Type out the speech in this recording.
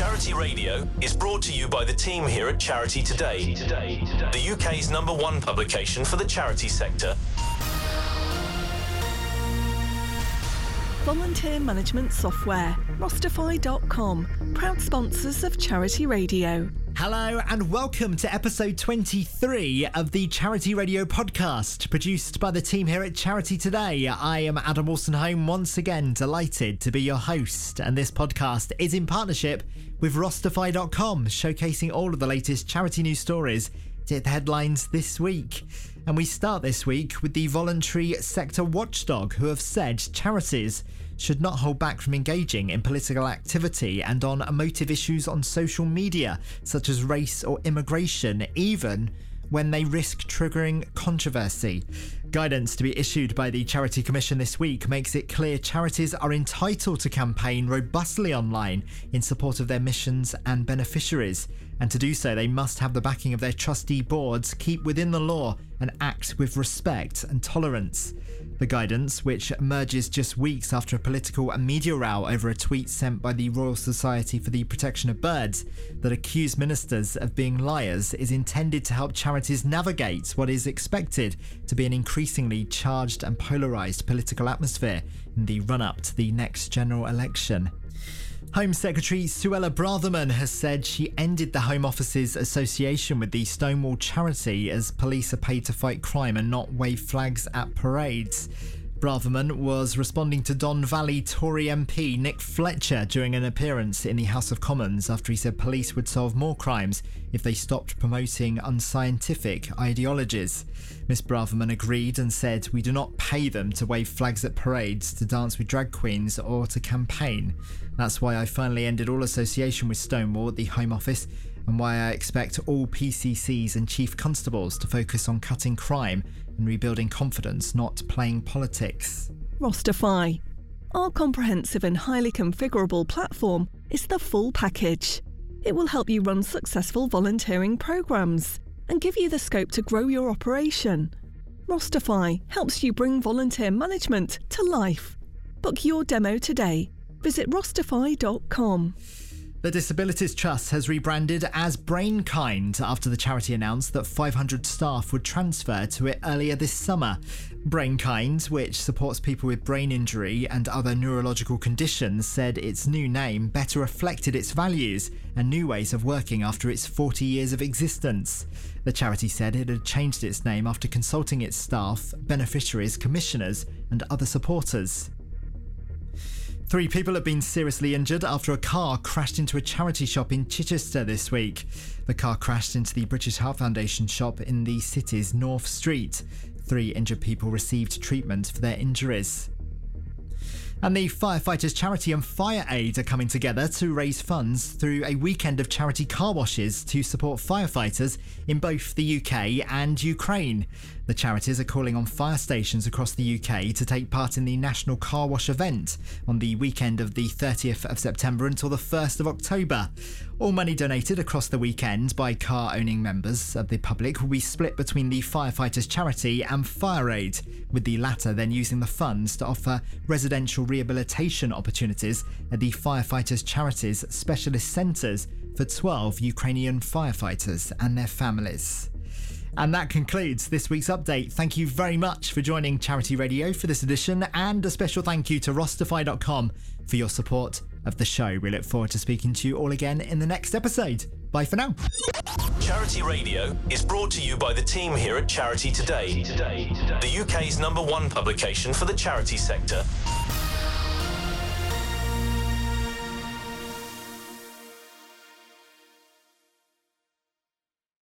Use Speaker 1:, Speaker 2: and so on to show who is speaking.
Speaker 1: Charity Radio is brought to you by the team here at Charity Today, the UK's number one publication for the charity sector.
Speaker 2: Volunteer management software, Rosterfy.com, proud sponsors of Charity Radio.
Speaker 3: Hello and welcome to episode 23 of the Charity Radio podcast, produced by the team here at Charity Today. I am Adam Wolstenholme, once again delighted to be your host, and this podcast is in partnership with Rosterfy.com, showcasing all of the latest charity news stories the headlines this week. And we start this week with the voluntary sector watchdog, who have said charities should not hold back from engaging in political activity and on emotive issues on social media, such as race or immigration, even when they risk triggering controversy. Guidance to be issued by the Charity Commission this week makes it clear charities are entitled to campaign robustly online in support of their missions and beneficiaries. And to do so, they must have the backing of their trustee boards, keep within the law, and act with respect and tolerance. The guidance, which emerges just weeks after a political and media row over a tweet sent by the Royal Society for the Protection of Birds that accused ministers of being liars, is intended to help charities navigate what is expected to be an increasingly charged and polarised political atmosphere in the run up to the next general election. Home Secretary Suella Braverman has said she ended the Home Office's association with the Stonewall charity as police are paid to fight crime and not wave flags at parades. Braverman was responding to Don Valley Tory MP Nick Fletcher during an appearance in the House of Commons after he said police would solve more crimes if they stopped promoting unscientific ideologies. Miss Braverman agreed and said, We do not pay them to wave flags at parades, to dance with drag queens, or to campaign. That's why I finally ended all association with Stonewall at the Home Office and why I expect all PCCs and chief constables to focus on cutting crime and rebuilding confidence, not playing politics.
Speaker 2: Rosterfy. Our comprehensive and highly configurable platform is the full package. It will help you run successful volunteering programs and give you the scope to grow your operation. Rosterfy helps you bring volunteer management to life. Book your demo today. Visit rosterfy.com.
Speaker 3: The Disabilities Trust has rebranded as BrainKind after the charity announced that 500 staff would transfer to it earlier this summer. BrainKind, which supports people with brain injury and other neurological conditions, said its new name better reflected its values and new ways of working after its 40 years of existence. The charity said it had changed its name after consulting its staff, beneficiaries, commissioners, and other supporters. Three people have been seriously injured after a car crashed into a charity shop in Chichester this week. The car crashed into the British Heart Foundation shop in the city's North Street. Three injured people received treatment for their injuries. And the Firefighters Charity and Fire Aid are coming together to raise funds through a weekend of charity car washes to support firefighters in both the UK and Ukraine. The charities are calling on fire stations across the UK to take part in the National Car Wash event on the weekend of the 30th of September until the 1st of October. All money donated across the weekend by car owning members of the public will be split between the Firefighters Charity and Fire Aid, with the latter then using the funds to offer residential rehabilitation opportunities at the Firefighters Charity's specialist centres for 12 Ukrainian firefighters and their families. And that concludes this week's update. Thank you very much for joining Charity Radio for this edition, and a special thank you to Rosterfy.com for your support of the show. We look forward to speaking to you all again in the next episode. Bye for now.
Speaker 1: Charity Radio is brought to you by the team here at Charity Today, the UK's number one publication for the charity sector.